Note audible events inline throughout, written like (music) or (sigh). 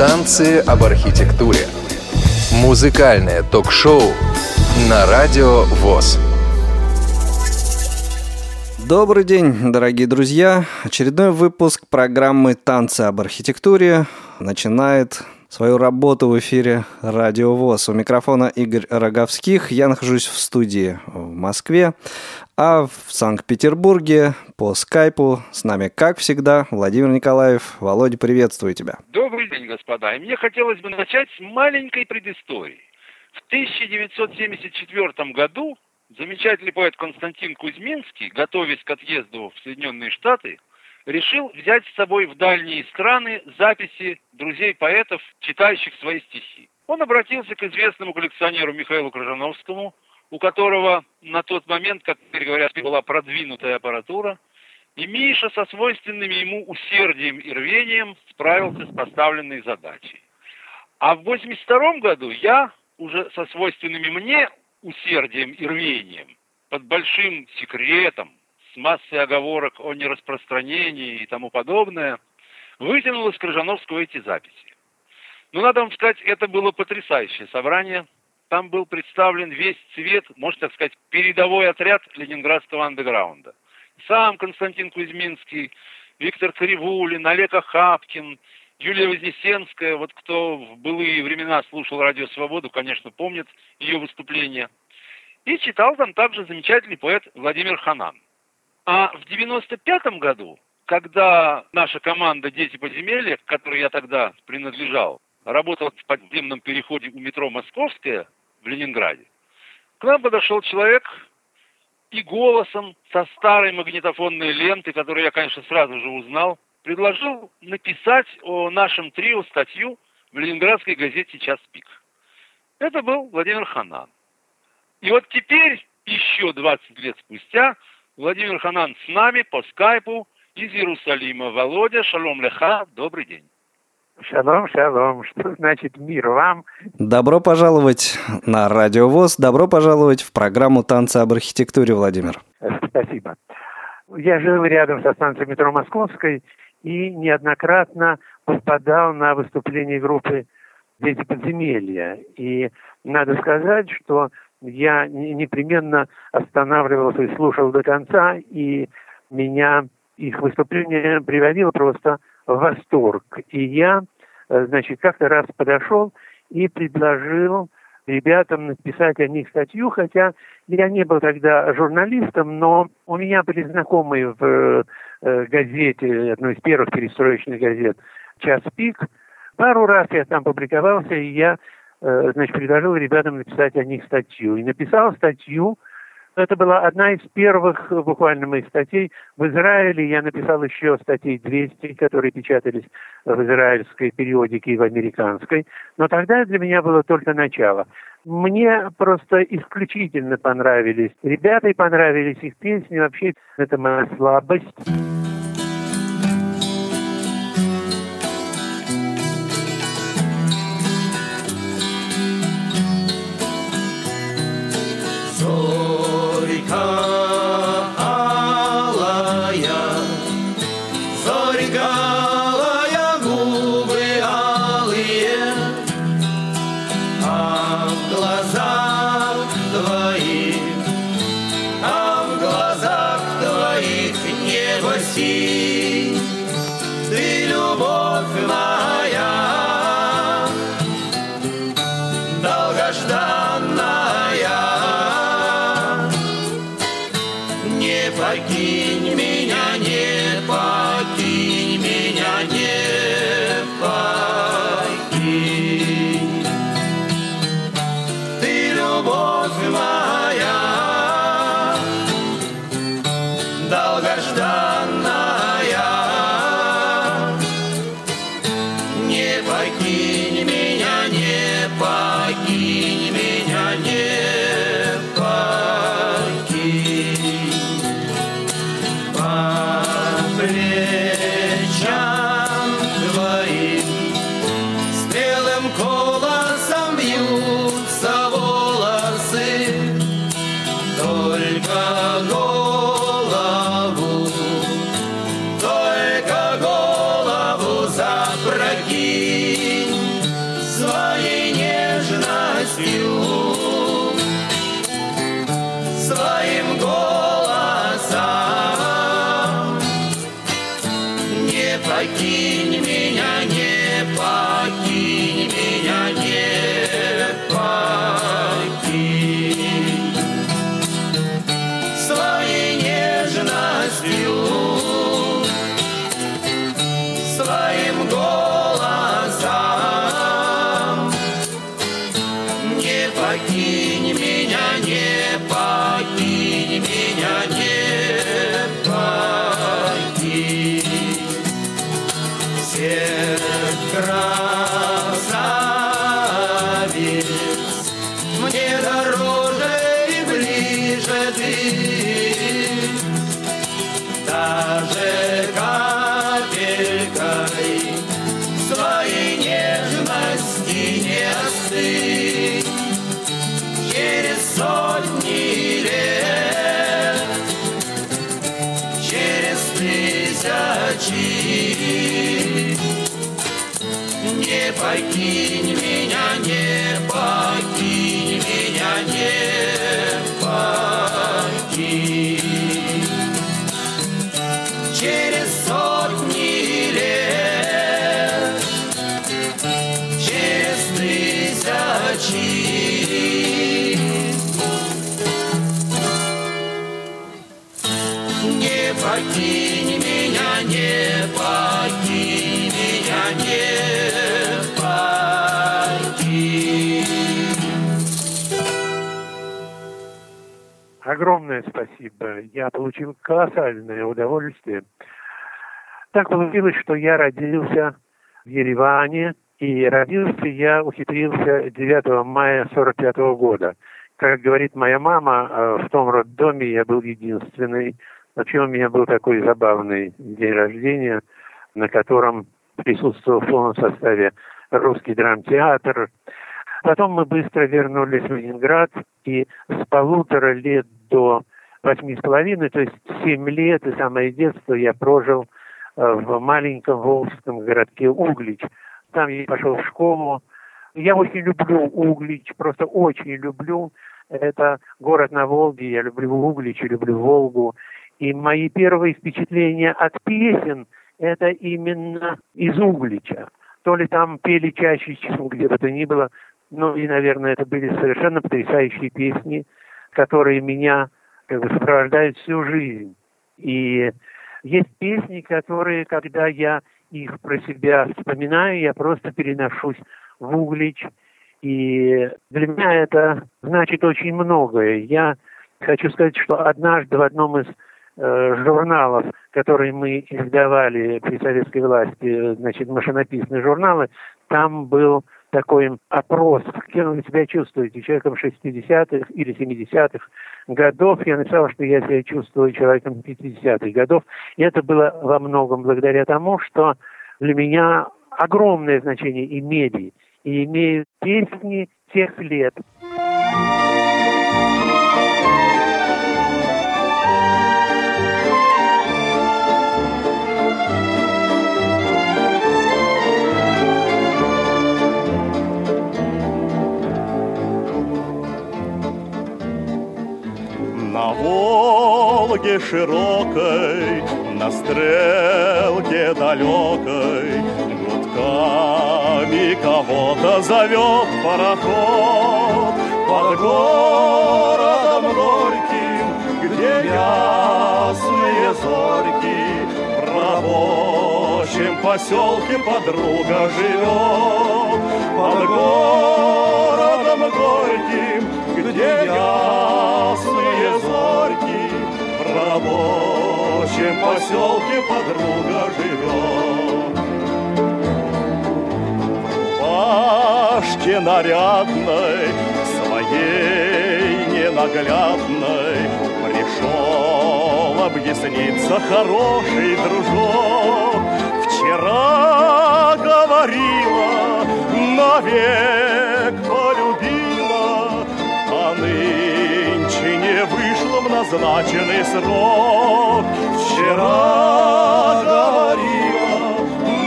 Танцы об архитектуре. Музыкальное ток-шоу на Радио ВОЗ. Добрый день, дорогие друзья. Очередной выпуск программы «Танцы об архитектуре» начинает свою работу в эфире Радио ВОЗ. У микрофона Игорь Роговских. Я нахожусь в студии в Москве, а в Санкт-Петербурге по скайпу с нами, как всегда, Владимир Николаев. Володя, приветствую тебя. Добрый день, господа. И мне хотелось бы начать с маленькой предыстории. В 1974 году замечательный поэт Константин Кузьминский, готовясь к отъезду в Соединенные Штаты, решил взять с собой в дальние страны записи друзей поэтов, читающих свои стихи. Он обратился к известному коллекционеру Михаилу Крыжановскому, у которого на тот момент, как теперь говорят, была продвинутая аппаратура, и Миша со свойственными ему усердием и рвением справился с поставленной задачей. А в 82 году я уже со свойственными мне усердием и рвением, под большим секретом, с массой оговорок о нераспространении и тому подобное, вытянул из Крыжановского эти записи. Но надо вам сказать, это было потрясающее собрание. Там был представлен весь цвет, можно так сказать, передовой отряд ленинградского андеграунда. Сам Константин Кузьминский, Виктор Кривулин, Олег Ахапкин, Юлия Вознесенская, вот кто в былые времена слушал «Радио Свободу», конечно, помнит ее выступление. И читал там также замечательный поэт Владимир Ханан. А в 95 году, когда наша команда «Дети подземелья», к которой я тогда принадлежал, работала в подземном переходе у метро «Московская» в Ленинграде, к нам подошел человек и голосом со старой магнитофонной ленты, которую я, конечно, сразу же узнал, предложил написать о нашем трио статью в ленинградской газете «Час пик». Это был Владимир Ханан. И вот теперь, еще 20 лет спустя, Владимир Ханан с нами по скайпу из Иерусалима. Володя, шалом леха, добрый день. Шалом, шалом. (laughs) Что значит мир вам? Добро пожаловать на Радио ВОЗ. Добро пожаловать в программу «Танцы об архитектуре», Владимир. Спасибо. Я жил рядом со станцией метро Московской и неоднократно попадал на выступления группы «Дети подземелья». И надо сказать, что я непременно останавливался и слушал до конца, и меня их выступление приводило просто восторг. И я, э, значит, как-то раз подошел и предложил ребятам написать о них статью, хотя я не был тогда журналистом, но у меня были знакомые в э, газете, одной из первых перестроечных газет «Час пик». Пару раз я там публиковался, и я Э, значит, предложил ребятам написать о них статью. И написал статью, это была одна из первых буквально моих статей. В Израиле я написал еще статей 200, которые печатались в израильской периодике и в американской. Но тогда для меня было только начало. Мне просто исключительно понравились ребята и понравились их песни. Вообще, это моя слабость. The Lord. Тысячи не покинь меня, не покинь меня, не покинь. Огромное спасибо. Я получил колоссальное удовольствие. Так получилось, что я родился в Ереване, и родился я ухитрился 9 мая 45 года. Как говорит моя мама, э, в том роддоме я был единственный. Вообще у меня был такой забавный день рождения, на котором присутствовал в полном составе русский драмтеатр. Потом мы быстро вернулись в Ленинград, и с полутора лет до восьми с половиной, то есть семь лет и самое детство я прожил э, в маленьком волжском городке Углич. Там я пошел в школу. Я очень люблю Углич, просто очень люблю. Это город на Волге, я люблю Углич, люблю Волгу. И мои первые впечатления от песен – это именно из Углича. То ли там пели чаще, чем где бы то ни было, ну и, наверное, это были совершенно потрясающие песни, которые меня как бы сопровождают всю жизнь. И есть песни, которые, когда я их про себя вспоминаю, я просто переношусь в Углич. И для меня это значит очень многое. Я хочу сказать, что однажды в одном из э, журналов, которые мы издавали при советской власти, значит, машинописные журналы, там был такой опрос, кем вы себя чувствуете, человеком 60-х или 70-х годов. Я написал, что я себя чувствую человеком 50-х годов. И это было во многом благодаря тому, что для меня огромное значение имели и имеют песни тех лет. Волге широкой, на стрелке далекой, Гудками кого-то зовет пароход Под городом горьким, где ясные зорьки. В рабочем поселке подруга живет Под городом горьким, где ясные зорьки В рабочем поселке подруга живет. Пашке нарядной, своей ненаглядной Пришел объясниться хороший дружок. Вчера говорила, навек назначенный срок Вчера говорила,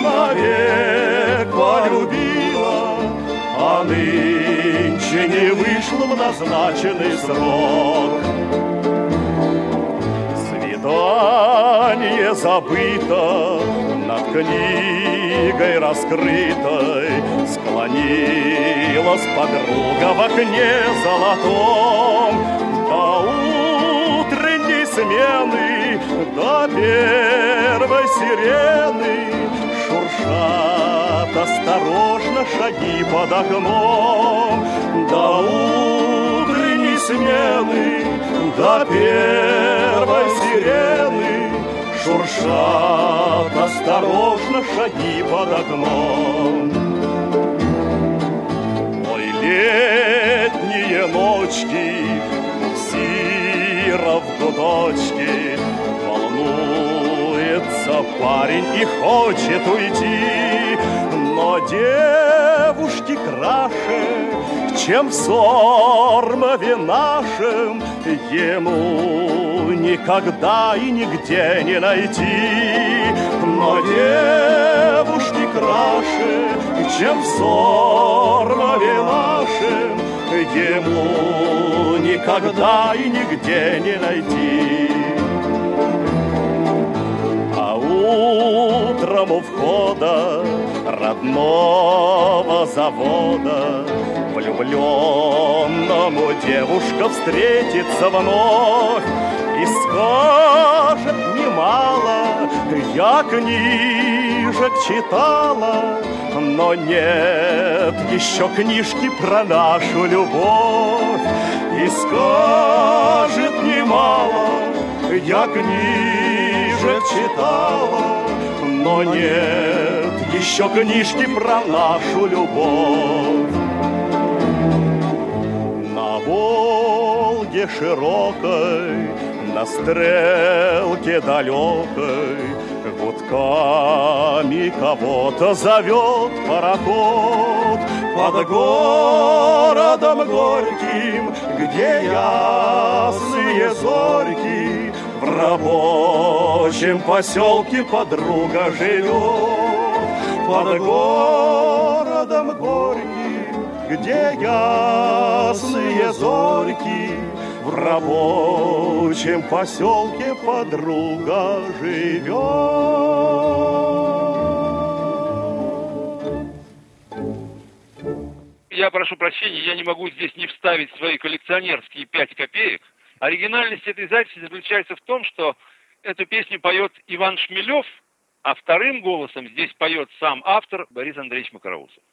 навек полюбила А нынче не вышла в назначенный срок. Свидание забыто Над книгой раскрытой Склонилась подруга в окне золотом смены, до первой сирены Шуршат осторожно шаги под окном. До утренней смены, до первой сирены Шуршат осторожно шаги под окном. Летние ночки, гудочки Волнуется парень и хочет уйти. Но девушки краше, чем в Сормове нашем Ему никогда и нигде не найти. Но девушки краше, чем в Сормове Ему никогда и нигде не найти. А утром у входа родного завода Влюбленному девушка встретится вновь И скажет немало, я книжек читала Но нет еще книжки про нашу любовь. И скажет немало, я книжек читала Но нет еще книжки про нашу любовь. На Волге широкой, на стрелке далекой, Гудками кого-то зовет пароход. Под городом горьким, где ясные зорьки В рабочем поселке подруга живет. Под городом горьким, где ясные зорьки в рабочем поселке подруга живет. Я прошу прощения, я не могу здесь не вставить свои коллекционерские пять копеек. Оригинальность этой записи заключается в том, что эту песню поет Иван Шмелев, а вторым голосом здесь поет сам автор Борис Андреевич Макароусов.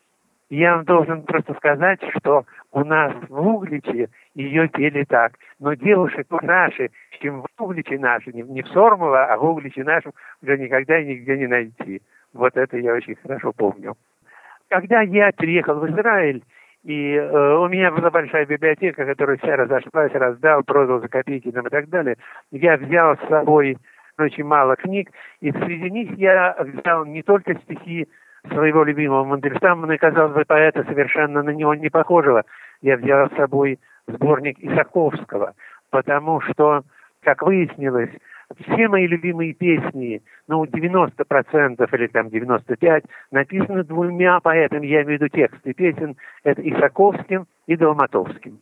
Я вам должен просто сказать, что у нас в Угличе ее пели так. Но девушек краше, чем в Угличе наши, не, в Сормово, а в Угличе нашем уже никогда и нигде не найти. Вот это я очень хорошо помню. Когда я приехал в Израиль, и э, у меня была большая библиотека, которая вся разошлась, раздал, продал за копейки там, и так далее, я взял с собой очень мало книг, и среди них я взял не только стихи своего любимого Мандельштама, казалось бы, поэта совершенно на него не похожего. Я взял с собой сборник Исаковского, потому что, как выяснилось, все мои любимые песни, ну, 90% или там 95% написаны двумя поэтами, я имею в виду тексты песен, это Исаковским и Долматовским.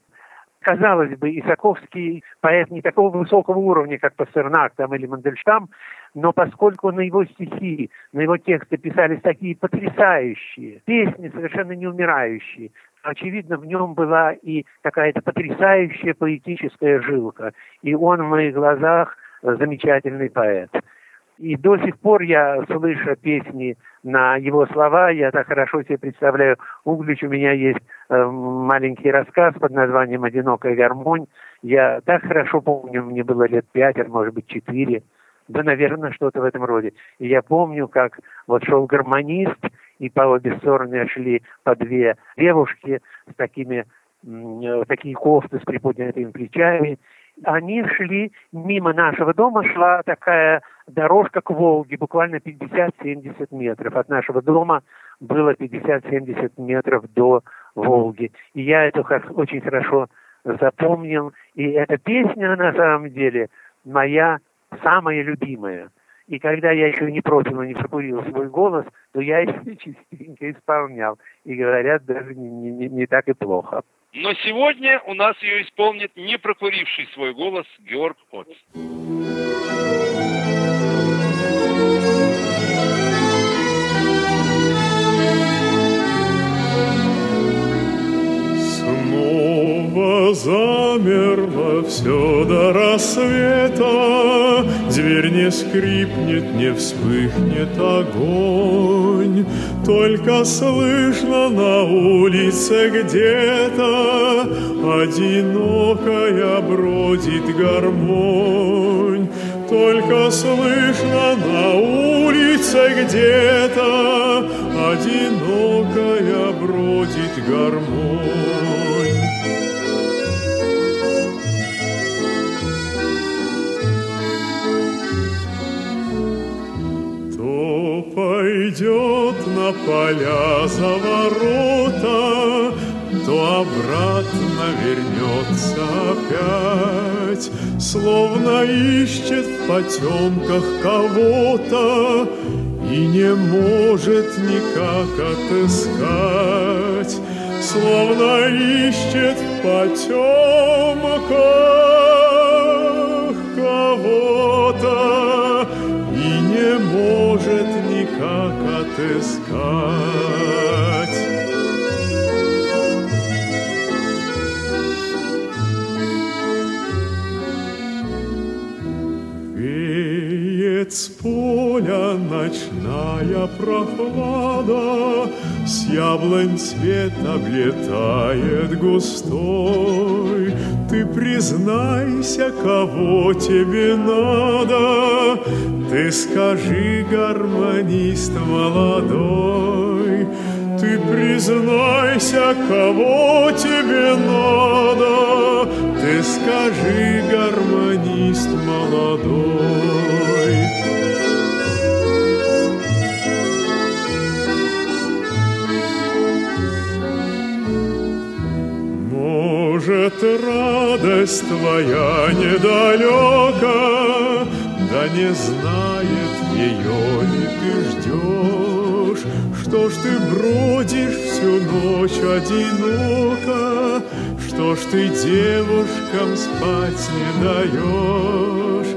Казалось бы, Исаковский поэт не такого высокого уровня, как Пастернак там, или Мандельштам, но поскольку на его стихи, на его тексты писались такие потрясающие песни, совершенно не умирающие, очевидно, в нем была и какая-то потрясающая поэтическая жилка. И он в моих глазах замечательный поэт. И до сих пор я, слыша песни на его слова, я так хорошо себе представляю, Углич у меня есть э, маленький рассказ под названием «Одинокая гармонь». Я так хорошо помню, мне было лет пять, а может быть четыре, да, наверное, что-то в этом роде. И я помню, как вот шел гармонист, и по обе стороны шли по две девушки с такими, э, такие кофты с приподнятыми плечами, они шли, мимо нашего дома шла такая дорожка к Волге, буквально 50-70 метров. От нашего дома было 50-70 метров до Волги. И я это очень хорошо запомнил. И эта песня, на самом деле, моя самая любимая. И когда я еще не пропил и не прокурил свой голос, то я ее (laughs) частенько исполнял. И говорят, даже не, не, не так и плохо. Но сегодня у нас ее исполнит не прокуривший свой голос Георг Оц. Замерло все до рассвета, Дверь не скрипнет, не вспыхнет огонь, Только слышно на улице где-то Одинокая бродит гармонь. Только слышно на улице где-то Одинокая бродит гармонь. Пойдет на поля за ворота, то обратно вернется опять, Словно ищет в потемках кого-то И не может никак отыскать, Словно ищет в потемках никак отыскать. Веет с поля ночная прохлада, С яблонь цвет облетает густой. Ты признайся, кого тебе надо, Ты скажи, гармонист молодой, Ты признайся, кого тебе надо, Ты скажи, гармонист молодой. Может, радость твоя недалека, Да не знает ее ли ты ждешь, Что ж ты бродишь всю ночь одиноко, Что ж ты девушкам спать не даешь,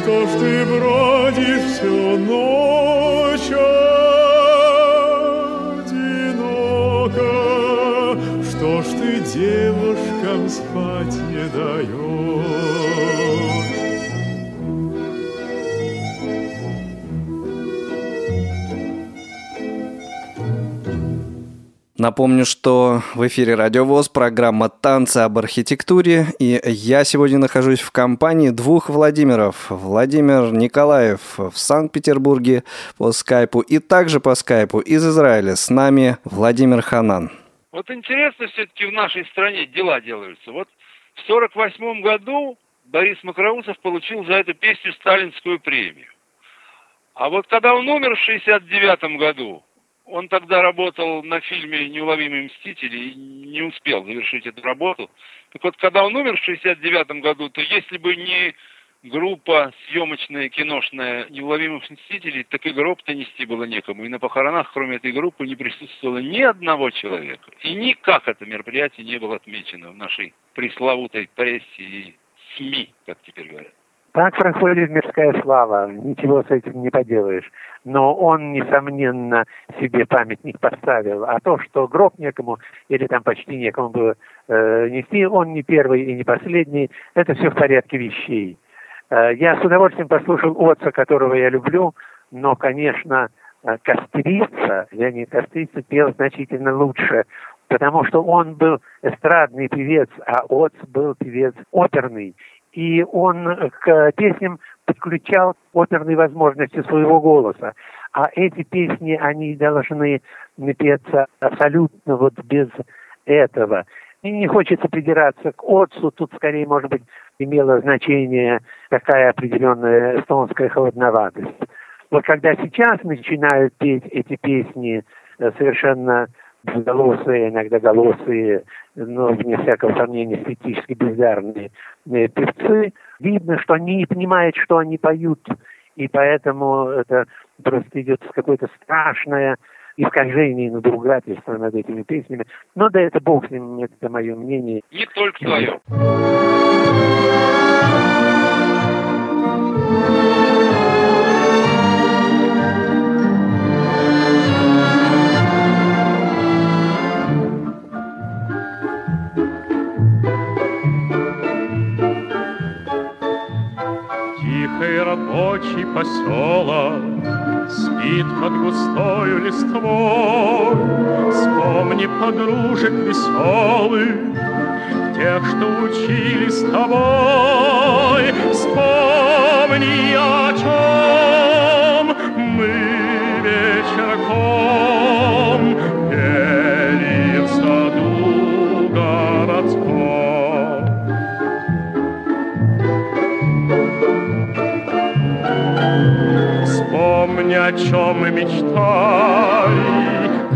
Что ж ты бродишь всю ночь одиноко, Что ж ты девушкам спать не даешь? Напомню, что в эфире Радиовоз, программа «Танцы об архитектуре», и я сегодня нахожусь в компании двух Владимиров. Владимир Николаев в Санкт-Петербурге по скайпу и также по скайпу из Израиля с нами Владимир Ханан. Вот интересно все-таки в нашей стране дела делаются. Вот в сорок восьмом году Борис Макроусов получил за эту песню сталинскую премию. А вот когда он умер в 69 году, он тогда работал на фильме «Неуловимые мстители» и не успел завершить эту работу. Так вот, когда он умер в 69 году, то если бы не группа съемочная, киношная «Неуловимых мстителей», так и гроб-то нести было некому. И на похоронах, кроме этой группы, не присутствовало ни одного человека. И никак это мероприятие не было отмечено в нашей пресловутой прессе и СМИ, как теперь говорят. Так проходит мирская слава, ничего с этим не поделаешь. Но он, несомненно, себе памятник поставил. А то, что гроб некому или там почти некому было э, нести, он не первый и не последний, это все в порядке вещей. Э, я с удовольствием послушал отца, которого я люблю, но, конечно, э, Кострица, Леонид Кострица пел значительно лучше, потому что он был эстрадный певец, а отц был певец оперный и он к песням подключал оперные возможности своего голоса. А эти песни, они должны петься абсолютно вот без этого. И не хочется придираться к отцу, тут скорее, может быть, имело значение такая определенная эстонская холодноватость. Вот когда сейчас начинают петь эти песни э, совершенно безголосые, иногда голосые, но вне всякого сомнения эстетически бездарные э, певцы, видно, что они не понимают, что они поют, и поэтому это просто идет какое-то страшное искажение и надругательство над этими песнями. Но да это бог с ним, это мое мнение. Не только твое. Поселок Спит под густою листвой. Вспомни подружек веселых, Тех, что учились с тобой. Вспомни, о чем Вспомни, о чем мы мечтали,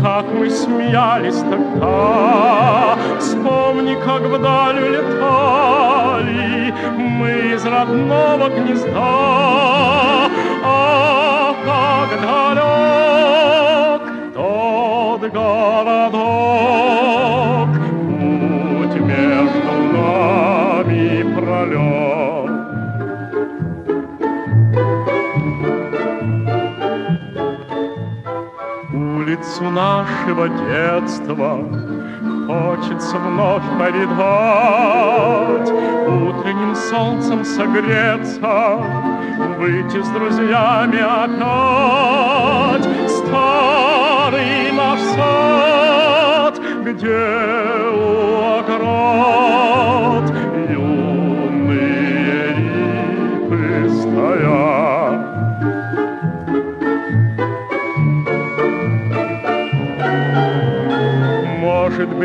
как мы смеялись тогда. Вспомни, как вдаль улетали мы из родного гнезда. Ах, как далек тот городок, улицу нашего детства Хочется вновь повидать, Утренним солнцем согреться, Выйти с друзьями опять. Старый наш сад, где у оград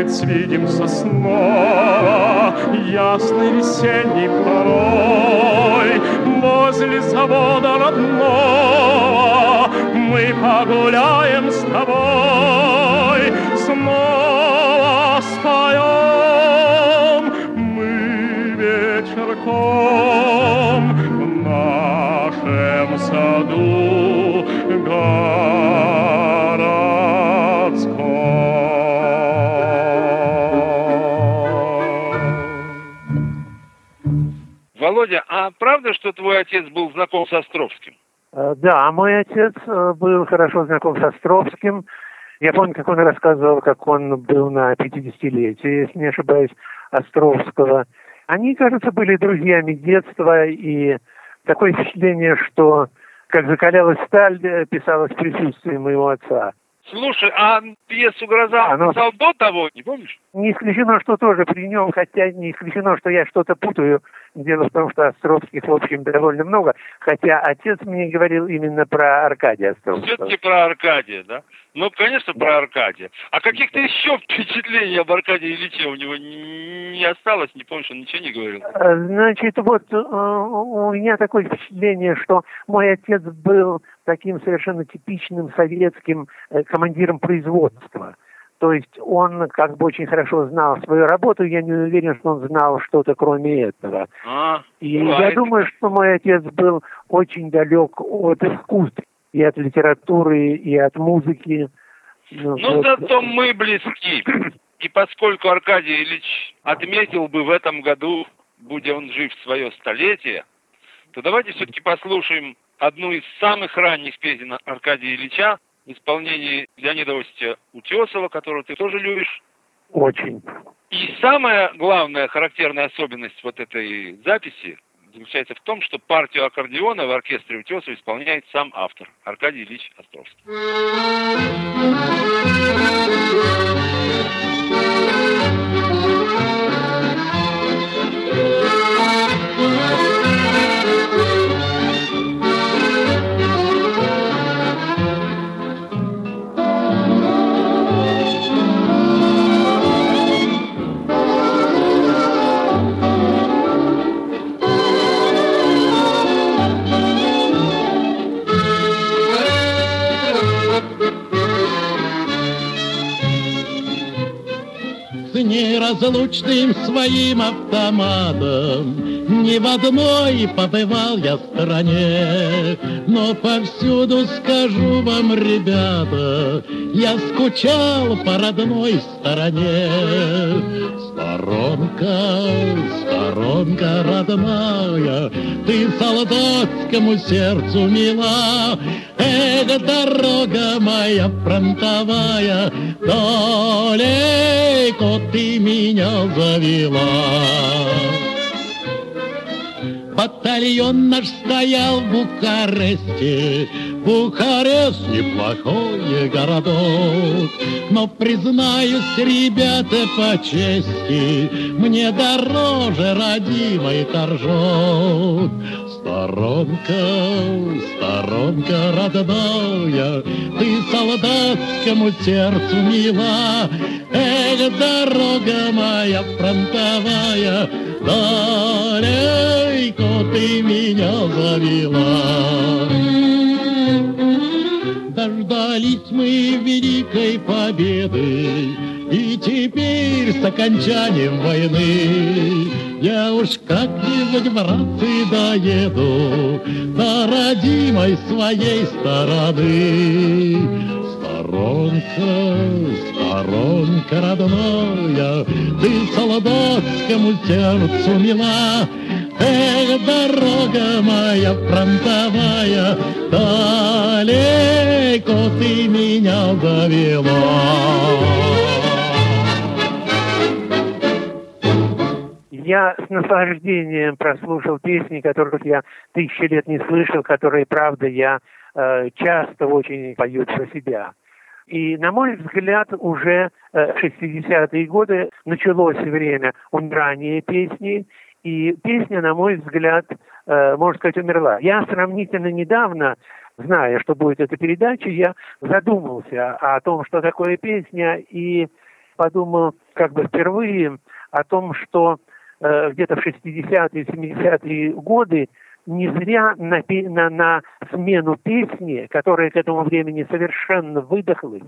Быть, свидимся снова Ясный весенний порой Возле завода родного Мы погуляем с тобой Снова споем Мы вечерком В нашем саду городском. Что твой отец был знаком с Островским? Э, Да, мой отец э, был хорошо знаком с Островским. Я помню, как он рассказывал, как он был на 50-летии, если не ошибаюсь, Островского. Они, кажется, были друзьями детства, и такое впечатление, что как закалялась сталь, э, писалось в присутствии моего отца. Слушай, а пьесу «Гроза» А, ну- писал до того, не помнишь? Не исключено, что тоже при нем, хотя не исключено, что я что-то путаю. Дело в том, что Островских, в общем, довольно много, хотя отец мне говорил именно про Аркадия Островского. Все-таки про Аркадия, да? Ну, конечно, про Аркадия. А каких-то еще впечатлений об Аркадии Ильиче у него не осталось? Не помнишь, он ничего не говорил? Э, Значит, вот э, у меня такое впечатление, что мой отец был таким совершенно типичным советским э, командиром производства. То есть он как бы очень хорошо знал свою работу, я не уверен, что он знал что-то кроме этого. А, И я бывает. думаю, что мой отец был очень далек от искусства, и от литературы, и от музыки. Ну, Ну, вот. зато мы близки. И поскольку Аркадий Ильич отметил бы в этом году, будь он жив свое столетие, то давайте все-таки послушаем одну из самых ранних песен Аркадия Ильича в исполнении Леонида Осича Утесова, которого ты тоже любишь. Очень. И самая главная характерная особенность вот этой записи заключается в том, что партию аккордеона в оркестре Утесова исполняет сам автор Аркадий Ильич Островский. Неразлучным своим автоматом. Ни в одной побывал я стране, но повсюду скажу вам, ребята, я скучал по родной стороне. Сторонка, сторонка родная, ты солдатскому сердцу мила, Эх, дорога моя фронтовая, далеко ты меня завела. Батальон наш стоял в Бухаресте, Бухарест неплохой городок, Но, признаюсь, ребята, по чести, Мне дороже родимый торжок. Сторонка, сторонка родная, Ты солдатскому сердцу мила, Эх, дорога моя фронтовая, Далеко ты меня завела. Дождались мы великой победы, И теперь с окончанием войны Я уж как-нибудь, братцы, доеду До родимой своей стороны. Сторонка, сторонка родная, Ты солдатскому сердцу мила, Эх, дорога моя фронтовая, Далеко ты меня завела. Я с наслаждением прослушал песни, которых я тысячи лет не слышал, которые, правда, я э, часто очень пою про себя. И, на мой взгляд, уже э, 60-е годы началось время умирания песни, и песня, на мой взгляд, э, можно сказать, умерла. Я сравнительно недавно, зная, что будет эта передача, я задумался о том, что такое песня, и подумал как бы впервые о том, что где-то в 60-е, 70-е годы не зря на, на, на смену песни, которая к этому времени совершенно выдохлась,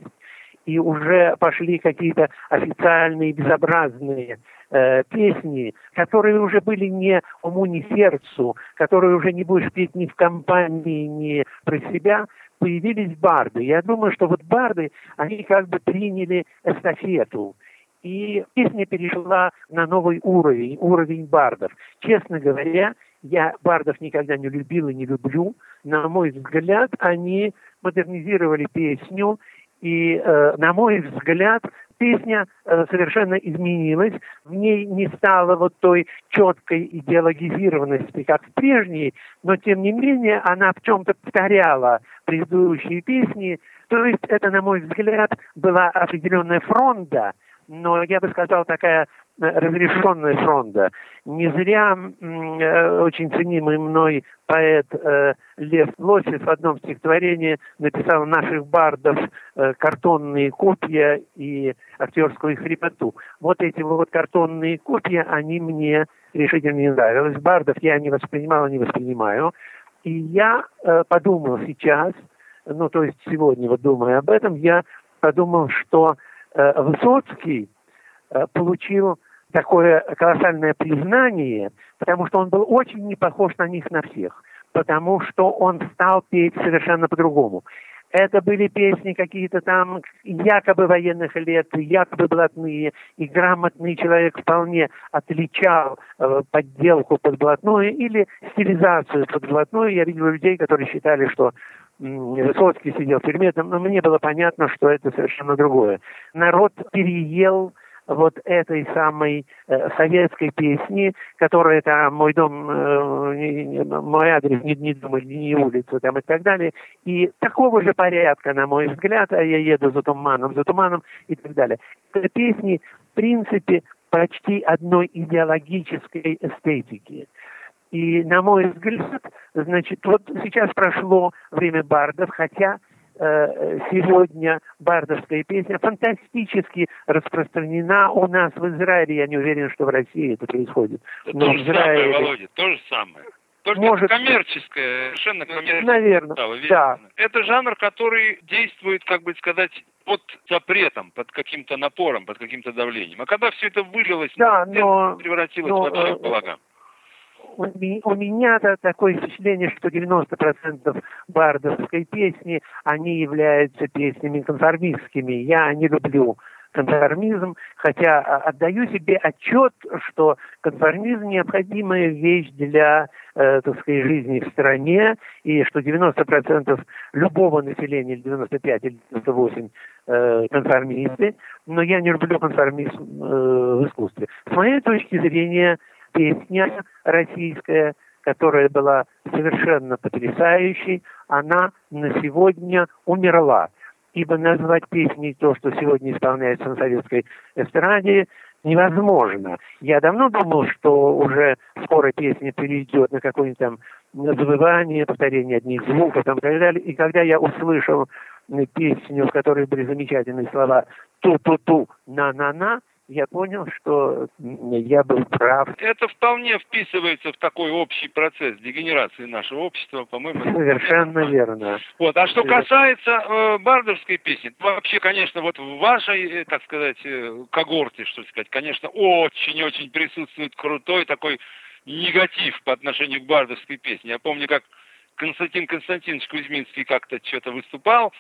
и уже пошли какие-то официальные безобразные э, песни, которые уже были не уму, ни сердцу, которые уже не будешь петь ни в компании, ни про себя, появились барды. Я думаю, что вот барды, они как бы приняли эстафету. И песня перешла на новый уровень, уровень бардов. Честно говоря, я бардов никогда не любил и не люблю. На мой взгляд, они модернизировали песню, и, э, на мой взгляд, песня э, совершенно изменилась. В ней не стало вот той четкой идеологизированности, как в прежней, но, тем не менее, она в чем-то повторяла предыдущие песни. То есть это, на мой взгляд, была определенная фронта, но я бы сказал, такая разрешенная фронта. Не зря э, очень ценимый мной поэт э, Лев Лосев в одном стихотворении написал наших бардов э, картонные копья и актерскую хрипоту. Вот эти вот картонные копья, они мне решительно не нравились. Бардов я не воспринимал не воспринимаю. И я э, подумал сейчас, ну то есть сегодня вот думая об этом, я подумал, что э, Высоцкий э, получил такое колоссальное признание, потому что он был очень не похож на них на всех, потому что он стал петь совершенно по-другому. Это были песни какие-то там якобы военных лет, якобы блатные, и грамотный человек вполне отличал э, подделку под блатную или стилизацию под блатную. Я видел людей, которые считали, что Высоцкий сидел в тюрьме, но мне было понятно, что это совершенно другое. Народ переел вот этой самой э, советской песни, которая там «Мой дом, э, мой адрес, не, не дом, не улица» там и так далее. И такого же порядка, на мой взгляд, а я еду за туманом, за туманом и так далее. Это песни, в принципе, почти одной идеологической эстетики. И, на мой взгляд, значит, вот сейчас прошло время бардов, хотя Э, сегодня бардовская песня фантастически распространена у нас в Израиле. Я не уверен, что в России это происходит. Но то же Израиле... самое, Володя, то же самое. Только Может, коммерческое, совершенно коммерческое. Наверное, да. Это жанр, который действует, как бы сказать, под запретом, под каким-то напором, под каким-то давлением. А когда все это вылилось, да, но, превратилось но, вообще в балаган у меня -то такое впечатление, что 90% бардовской песни, они являются песнями конформистскими. Я не люблю конформизм, хотя а, отдаю себе отчет, что конформизм необходимая вещь для, э, так сказать, жизни в стране, и что 90% любого населения, или 95 или 98 э, конформисты, но я не люблю конформизм э, в искусстве. С моей точки зрения, песня российская, которая была совершенно потрясающей, она на сегодня умерла. Ибо назвать песней то, что сегодня исполняется на советской эстраде, невозможно. Я давно думал, что уже скоро песня перейдет на какое-нибудь там забывание, повторение одних звуков там, и так далее. И когда я услышал песню, в которой были замечательные слова «ту-ту-ту», «на-на-на», я понял, что я был прав. Это вполне вписывается в такой общий процесс дегенерации нашего общества, по-моему. Совершенно верно. Вот. А что касается э, бардовской песни, вообще, конечно, вот в вашей, э, так сказать, э, когорте, что сказать, конечно, очень-очень присутствует крутой такой негатив по отношению к бардовской песне. Я помню, как Константин Константинович Кузьминский как-то что-то выступал,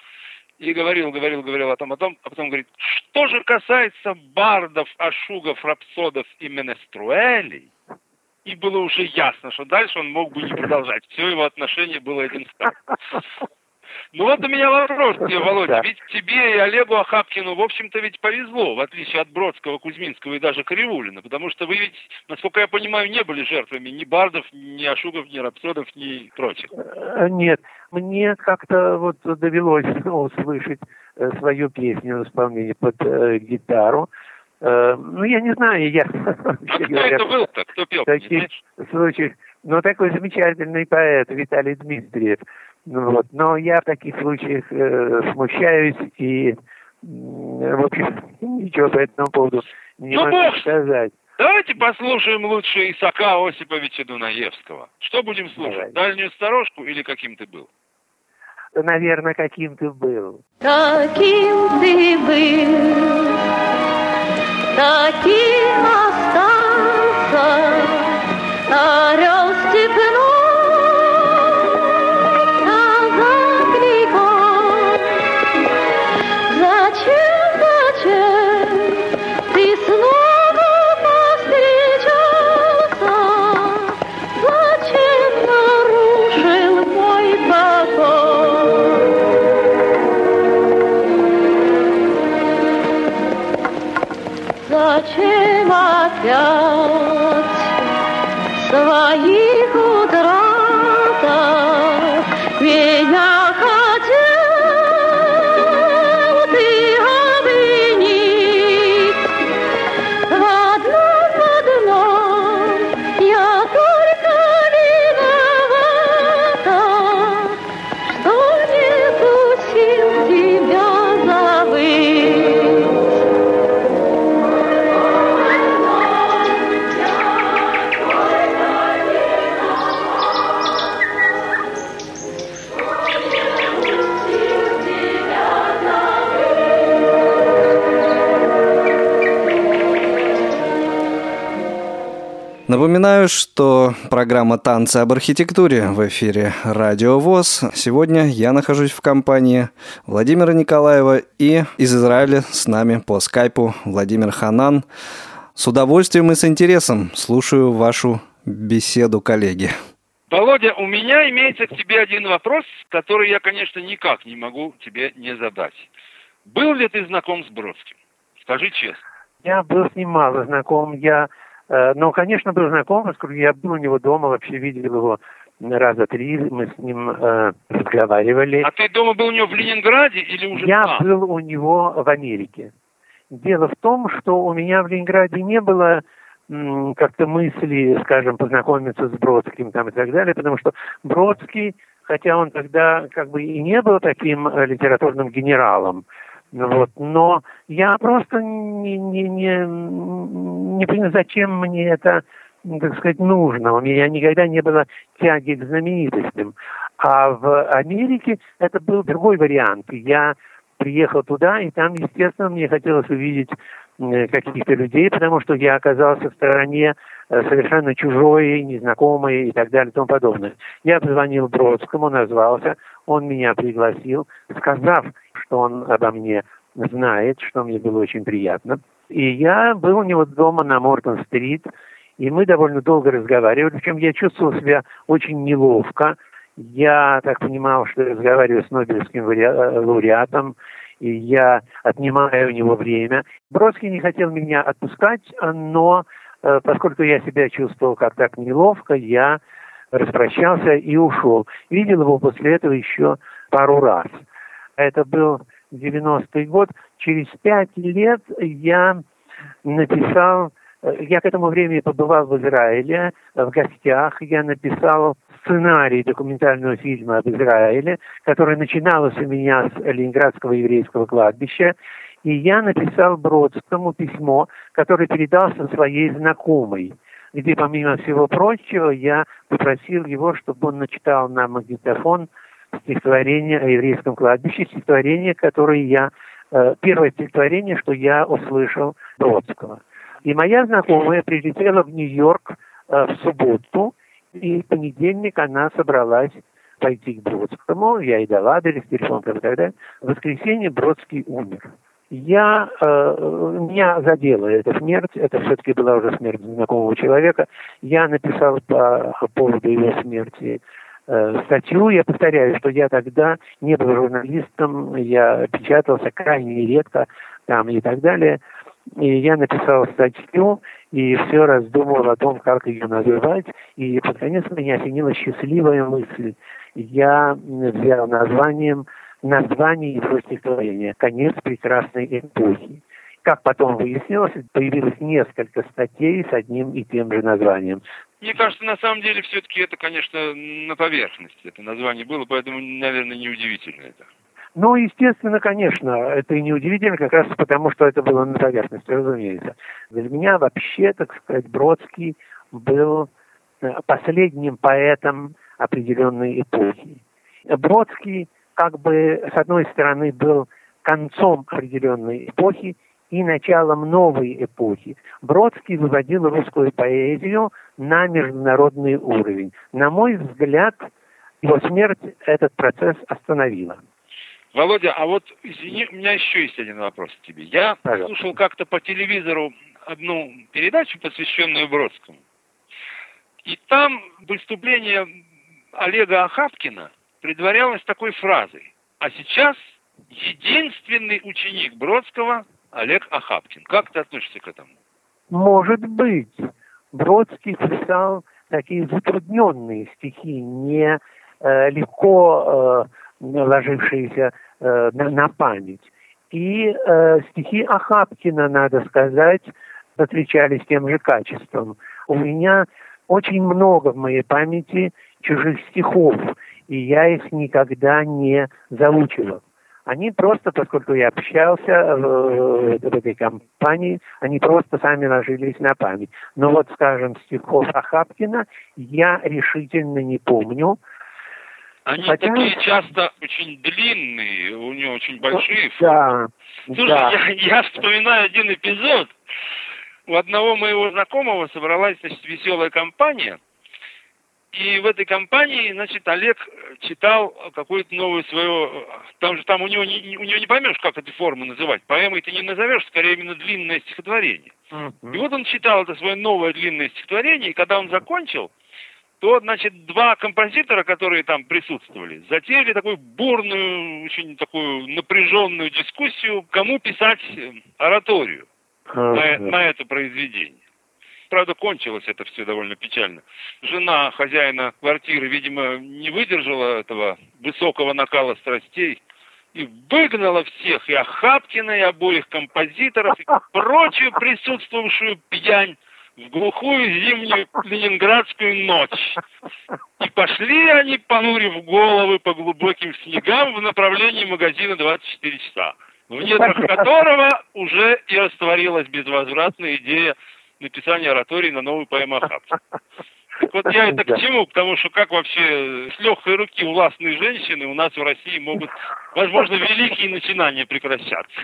и говорил, говорил, говорил о том, о том, а потом говорит, что же касается бардов, ашугов, рапсодов и менеструэлей, и было уже ясно, что дальше он мог бы не продолжать. Все его отношение было один стар. Ну вот у меня вопрос тебе, Володя. Ведь тебе и Олегу Ахапкину, в общем-то, ведь повезло, в отличие от Бродского, Кузьминского и даже Кривулина, потому что вы ведь, насколько я понимаю, не были жертвами ни бардов, ни ашугов, ни рапсодов, ни прочих. Э, нет, мне как-то вот довелось (laughs) услышать э, свою песню в исполнении под э, гитару. Ну, я не знаю, я... (laughs) А кто говоря, это был-то? Кто пел? В таких случаях... Ну, такой замечательный поэт Виталий Дмитриев. Ну, вот. Но я в таких случаях э, смущаюсь и, э, в общем, ничего по этому поводу не ну, могу бог. сказать. Давайте послушаем лучше Исака Осиповича Дунаевского. Что будем слушать? Давай. Дальнюю сторожку или каким ты был? Наверное, каким ты был. Каким ты был, таким Зачем Напоминаю, что программа «Танцы об архитектуре» в эфире «Радио ВОЗ». Сегодня я нахожусь в компании Владимира Николаева и из Израиля с нами по скайпу Владимир Ханан. С удовольствием и с интересом слушаю вашу беседу, коллеги. Володя, у меня имеется к тебе один вопрос, который я, конечно, никак не могу тебе не задать. Был ли ты знаком с Бродским? Скажи честно. Я был с ним мало знаком. Я, э, ну, конечно, был знаком, поскольку я был у него дома, вообще видел его раза три, мы с ним э, разговаривали. А ты дома был у него в Ленинграде или уже Я там? был у него в Америке. Дело в том, что у меня в Ленинграде не было м, как-то мысли, скажем, познакомиться с Бродским там и так далее, потому что Бродский, хотя он тогда как бы и не был таким э, литературным генералом, вот, но я просто не, не, не, не понимаю, зачем мне это, так сказать, нужно. У меня никогда не было тяги к знаменитостям. А в Америке это был другой вариант. Я приехал туда, и там, естественно, мне хотелось увидеть каких-то людей, потому что я оказался в стороне э, совершенно чужой, незнакомый и так далее и тому подобное. Я позвонил Бродскому, назвался, он меня пригласил, сказав, что он обо мне знает, что мне было очень приятно. И я был у него дома на Мортон-стрит, и мы довольно долго разговаривали, причем я чувствовал себя очень неловко. Я так понимал, что я разговариваю с Нобелевским э, лауреатом, и я отнимаю у него время. Бродский не хотел меня отпускать, но э, поскольку я себя чувствовал как так неловко, я распрощался и ушел. Видел его после этого еще пару раз. Это был 90-й год. Через пять лет я написал, я к этому времени побывал в Израиле, в гостях, я написал сценарий документального фильма об Израиле, который начиналось у меня с Ленинградского еврейского кладбища, и я написал Бродскому письмо, которое передался своей знакомой, где, помимо всего прочего, я попросил его, чтобы он начитал на магнитофон стихотворение о еврейском кладбище, стихотворение, которое я, э, первое стихотворение, что я услышал Бродского. И моя знакомая прилетела в Нью-Йорк э, в субботу, и в понедельник она собралась пойти к Бродскому, я ей дал адрес, телефон и так далее. В воскресенье Бродский умер я, э, меня задела эта смерть, это все-таки была уже смерть знакомого человека. Я написал по, по поводу его смерти статью. Я повторяю, что я тогда не был журналистом, я печатался крайне редко там и так далее. И я написал статью и все раздумывал о том, как ее называть. И под конец меня осенила счастливая мысль. Я взял названием название его стихотворения «Конец прекрасной эпохи». Как потом выяснилось, появилось несколько статей с одним и тем же названием. Мне кажется, на самом деле, все-таки это, конечно, на поверхности это название было, поэтому, наверное, неудивительно это. Ну, естественно, конечно, это и неудивительно, как раз потому, что это было на поверхности, разумеется. Для меня вообще, так сказать, Бродский был э, последним поэтом определенной эпохи. Бродский как бы, с одной стороны, был концом определенной эпохи и началом новой эпохи. Бродский выводил русскую поэзию на международный уровень. На мой взгляд, его смерть этот процесс остановила. Володя, а вот, извини, у меня еще есть один вопрос к тебе. Я Пожалуйста. слушал как-то по телевизору одну передачу, посвященную Бродскому. И там выступление Олега Ахапкина предварялось такой фразой. А сейчас единственный ученик Бродского Олег Ахапкин. Как ты относишься к этому? Может быть. Бродский писал такие затрудненные стихи, не э, легко э, ложившиеся э, на, на память. И э, стихи Ахапкина, надо сказать, отличались тем же качеством. У меня очень много в моей памяти чужих стихов, и я их никогда не заучивал. Они просто, поскольку я общался в, в этой компании, они просто сами ложились на память. Но вот, скажем, стихов Ахапкина я решительно не помню. Они Хотя... такие часто очень длинные, у него очень большие да, Слушай, да. Я, я вспоминаю один эпизод. У одного моего знакомого собралась значит, веселая компания – и в этой компании, значит, Олег читал какое-то новое свое... Там же там у него не, у него не поймешь, как эти формы называть. Поэмой ты не назовешь, скорее именно длинное стихотворение. И вот он читал это свое новое длинное стихотворение, и когда он закончил, то, значит, два композитора, которые там присутствовали, затеяли такую бурную, очень такую напряженную дискуссию, кому писать ораторию uh-huh. на, на это произведение. Правда, кончилось это все довольно печально. Жена хозяина квартиры, видимо, не выдержала этого высокого накала страстей и выгнала всех, и Охапкина, и обоих композиторов, и прочую присутствовавшую пьянь в глухую зимнюю ленинградскую ночь. И пошли они, понурив головы по глубоким снегам в направлении магазина 24 часа, в недрах которого уже и растворилась безвозвратная идея написания оратории на новую поэму Ахапса. (laughs) Так вот я это к чему? Потому что как вообще с легкой руки властные женщины у нас в России могут, возможно, великие начинания прекращаться.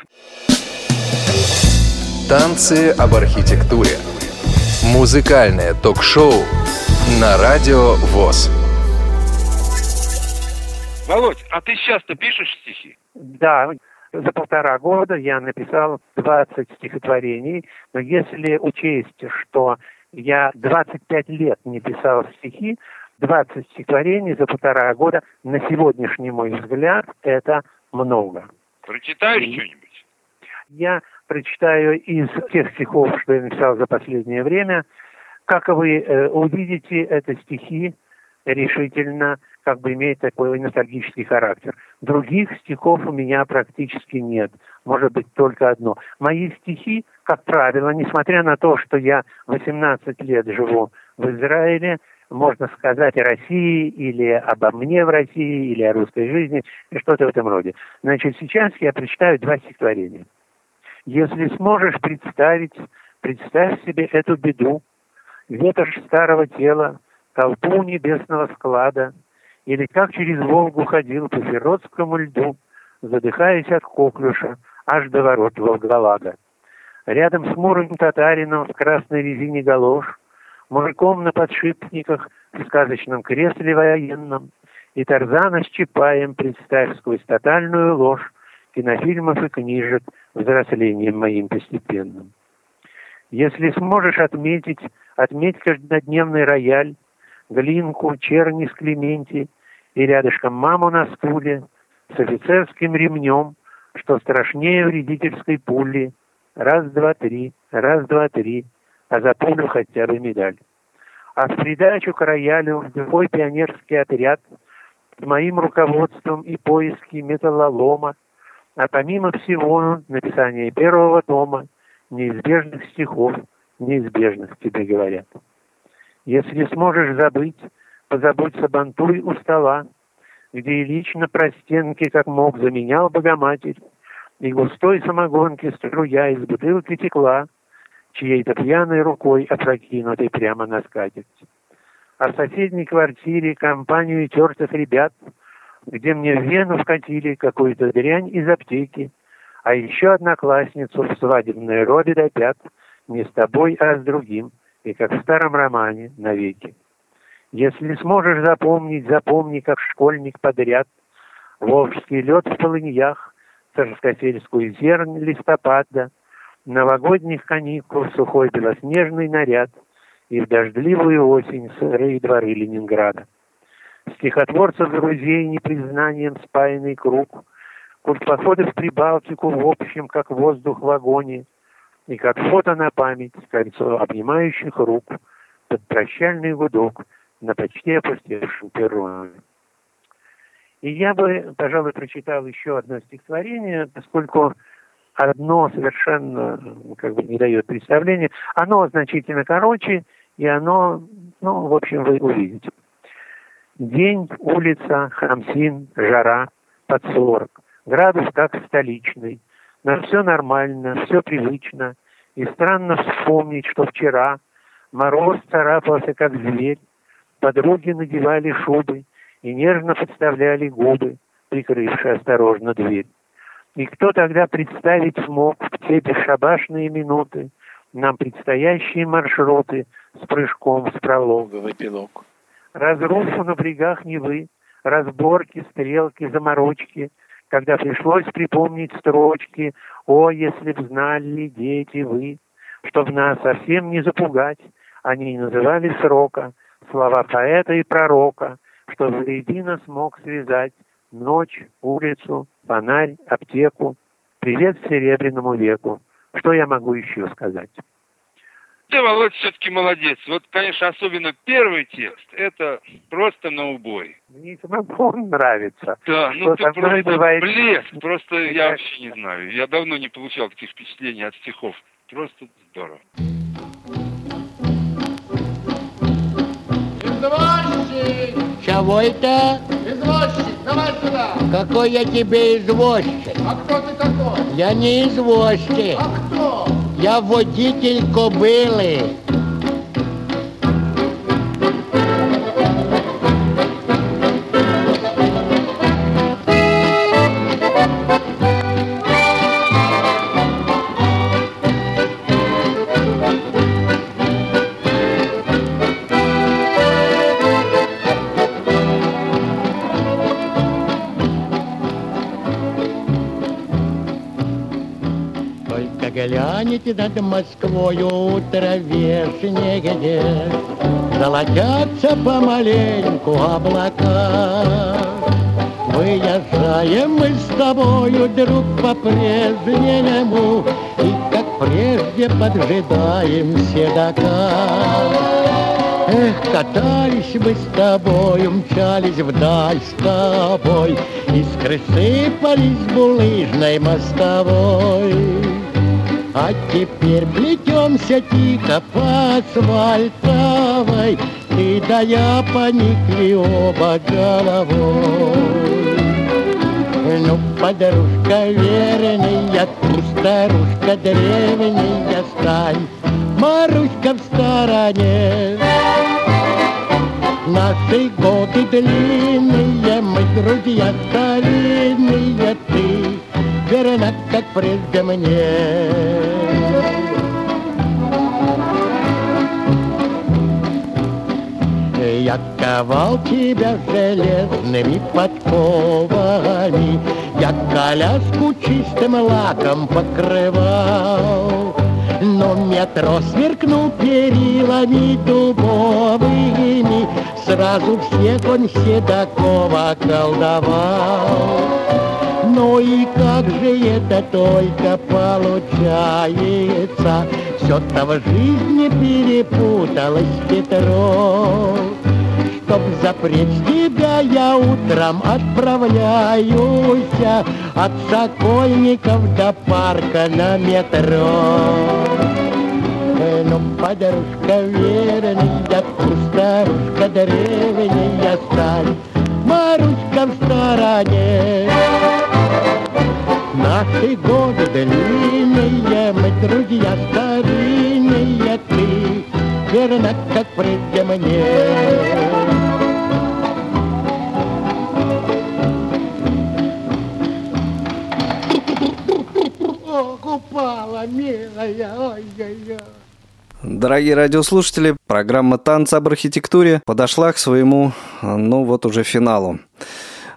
Танцы об архитектуре. Музыкальное ток-шоу на радио ВОЗ. Володь, а ты часто пишешь стихи? Да, за полтора года я написал 20 стихотворений, но если учесть, что я 25 лет не писал стихи, 20 стихотворений за полтора года, на сегодняшний мой взгляд, это много. Прочитаешь И что-нибудь? Я прочитаю из тех стихов, что я написал за последнее время. Как вы э, увидите, это стихи решительно как бы имеет такой ностальгический характер. Других стихов у меня практически нет. Может быть, только одно. Мои стихи, как правило, несмотря на то, что я 18 лет живу в Израиле, можно сказать о России или обо мне в России, или о русской жизни, и что-то в этом роде. Значит, сейчас я прочитаю два стихотворения. Если сможешь представить, представь себе эту беду, ветошь старого тела, толпу небесного склада, или как через Волгу ходил по Феротскому льду, задыхаясь от коклюша, аж до ворот Волголага. Рядом с мурым татарином в красной резине галош, мужиком на подшипниках в сказочном кресле военном, и Тарзана с Чапаем представь сквозь тотальную ложь кинофильмов и книжек взрослением моим постепенным. Если сможешь отметить, отметь каждодневный рояль, глинку, черни с Клементи и рядышком маму на стуле с офицерским ремнем, что страшнее вредительской пули. Раз, два, три, раз, два, три, а за пулю хотя бы медаль. А в придачу к роялю любой пионерский отряд с моим руководством и поиски металлолома, а помимо всего написание первого тома неизбежных стихов, неизбежных тебе говорят. Если сможешь забыть, позабудь сабантуй у стола, где Ильич на простенке, как мог, заменял Богоматерь, и густой самогонки струя из бутылки текла, чьей-то пьяной рукой опрокинутой прямо на скатерть. А в соседней квартире компанию тертых ребят, где мне в вену вкатили какую-то дрянь из аптеки, а еще одноклассницу в свадебной робе до пят, не с тобой, а с другим — и как в старом романе навеки. Если сможешь запомнить, запомни, как школьник подряд, Волжский лед в полыньях, Царскосельскую зернь листопада, Новогодних каникул сухой белоснежный наряд И в дождливую осень сырые дворы Ленинграда. Стихотворцев друзей непризнанием спаянный круг, Культ походы в Прибалтику в общем, как воздух в вагоне — и как фото на память кольцо обнимающих рук под прощальный гудок на почти опустевшем перроне. И я бы, пожалуй, прочитал еще одно стихотворение, поскольку одно совершенно как бы не дает представления. Оно значительно короче, и оно, ну, в общем, вы увидите. День, улица, Хамсин, жара, под сорок. Градус как столичный – но все нормально, все привычно. И странно вспомнить, что вчера мороз царапался, как зверь, подруги надевали шубы и нежно подставляли губы, прикрывшие осторожно дверь. И кто тогда представить смог в те бесшабашные минуты нам предстоящие маршруты с прыжком с пролога в эпилог? Разруху на брегах Невы, разборки, стрелки, заморочки — когда пришлось припомнить строчки «О, если б знали дети вы, что в нас совсем не запугать, они называли срока, слова поэта и пророка, что воедино смог связать ночь, улицу, фонарь, аптеку. Привет Серебряному веку. Что я могу еще сказать? Ты, Володь, все-таки молодец. Вот, конечно, особенно первый текст, это просто на убой. Мне он нравится. Да, ну ты просто бывает... блеск, просто я вообще не знаю. Я давно не получал таких впечатлений от стихов. Просто здорово. Извозчик! Чего это? Извозчик, давай сюда! Какой я тебе извозчик? А кто ты такой? Я не извозчик. А кто? Я водитель кобыли. Глянете над Москвою утро вешнее, Золотятся помаленьку облака. Выезжаем мы с тобою, друг, по-прежнему, И как прежде поджидаем седока. Эх, катались мы с тобой, мчались вдаль с тобой, Искры сыпались булыжной мостовой. А теперь плетемся тихо по асфальтовой, Ты да я поникли оба головой. Ну, подружка верная, ты старушка древняя, стань, Маруська в стороне. Наши годы длинные, мы друзья старинные, верна, как прежде мне. Я ковал тебя железными подковами, Я коляску чистым лаком покрывал. Но метро сверкнул перилами дубовыми, Сразу всех он Седокова колдовал. Ну и как же это только получается, Все-то в жизни перепуталось Петров. Чтоб запречь тебя, я утром отправляюсь От Сокольников до парка на метро. Ну, подружка верная, старушка древняя сталь, Маруська в стороне. Наши годы длинные, мы друзья старинные, ты верна, как прежде мне. Ох, упала, милая, ой-ой-ой. Дорогие радиослушатели, программа «Танцы об архитектуре» подошла к своему, ну вот уже финалу.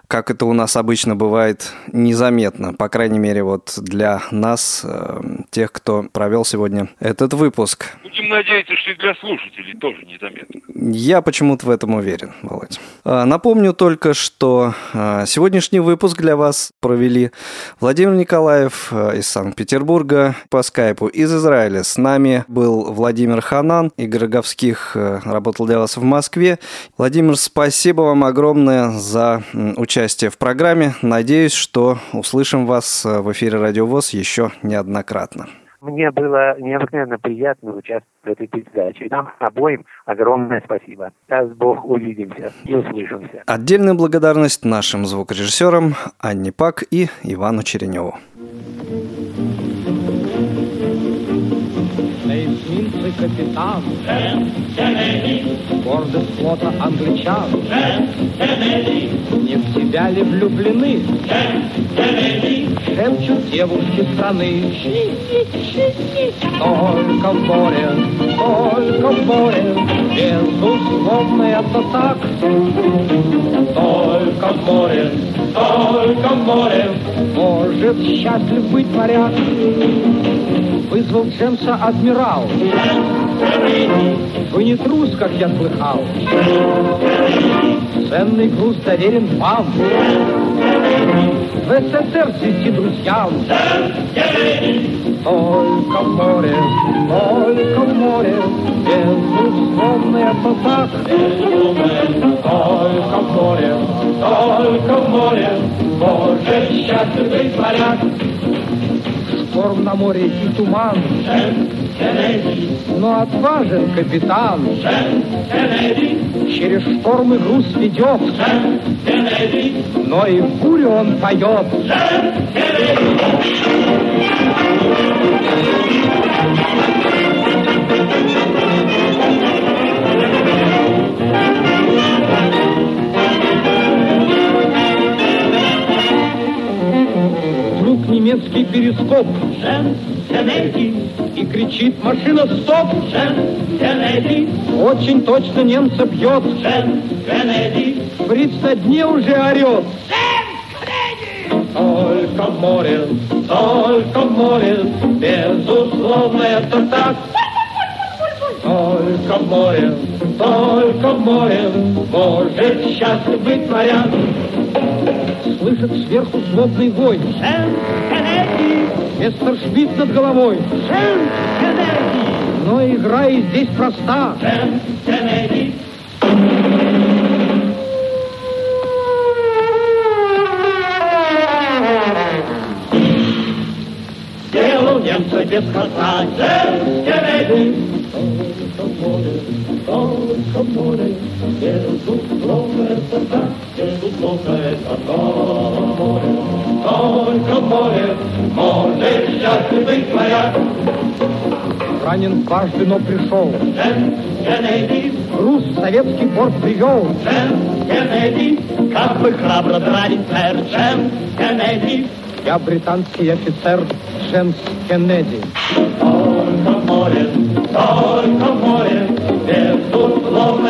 Как это у нас обычно бывает, незаметно, по крайней мере, вот для нас, э, тех, кто провел сегодня этот выпуск. Будем надеяться, что и для слушателей тоже незаметно. Я почему-то в этом уверен, Володь. А, Напомню только, что а, сегодняшний выпуск для вас провели Владимир Николаев а, из Санкт-Петербурга по скайпу из Израиля. С нами был Владимир Ханан, Игорь Роговских а, работал для вас в Москве. Владимир, спасибо вам огромное за м, участие в программе. Надеюсь, что услышим вас а, в эфире Радио ВОЗ еще неоднократно. Мне было необыкновенно приятно участвовать в этой передаче. Нам обоим огромное спасибо. Даст Бог, увидимся и услышимся. Отдельная благодарность нашим звукорежиссерам Анне Пак и Ивану Череневу. Эсминцы капитан. Гордость флота англичан. Не в тебя ли влюблены? Шепчут девушки страны. Только в море, только в море. Безусловно это так. Только в море, только в море. Может счастлив быть моряк Вызвал Джемса адмирал. Вы не трус, как я слыхал. Ценный груз доверен вам. В СССР свести друзьям. Только море, только море, безусловно, это так. Только море, только море, может счастлив моряк. Шторм на море и туман, но отважен капитан. Через шторм и груз ведет, но и в бурю он поет. Вдруг немецкий перископ и кричит машина стоп. Очень точно немца бьет. Фриц на дне уже орет. Только море, только море, безусловно, это так. Только море, только море, может счастлив быть моряк. Слышит сверху злобный вой. Мессершмитт над головой. Но игра и здесь проста. Кеннеди. Это так, безусловно, это море. Только море может счастлив быть моряк. Ранен дважды, но пришел. В советский порт привел. Джем Кеннеди, как вы храбро дрались, сэр Кеннеди. Я британский офицер Джемс Кеннеди. Только море, только море, безусловно,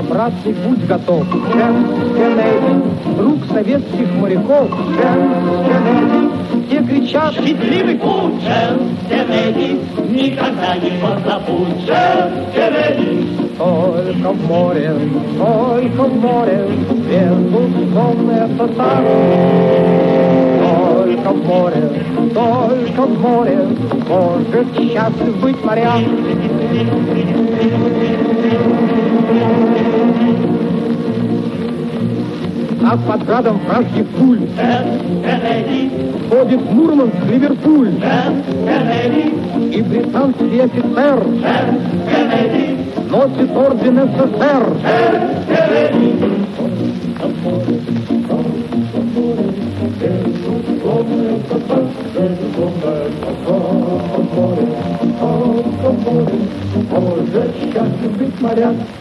Обратный путь готов. Кеннеди, друг советских моряков. Кеннеди, все кричат Счастливый путь, Джем никогда не позабудь, Джем. Только в море, только в море, безусловно, это так. Только в море, только в море, может счастлив быть моряк. А под градом вражьих пуль Джем Кеннеди, ходит Мурманск, Ливерпуль и британский офицер носит орден СССР. Моряк.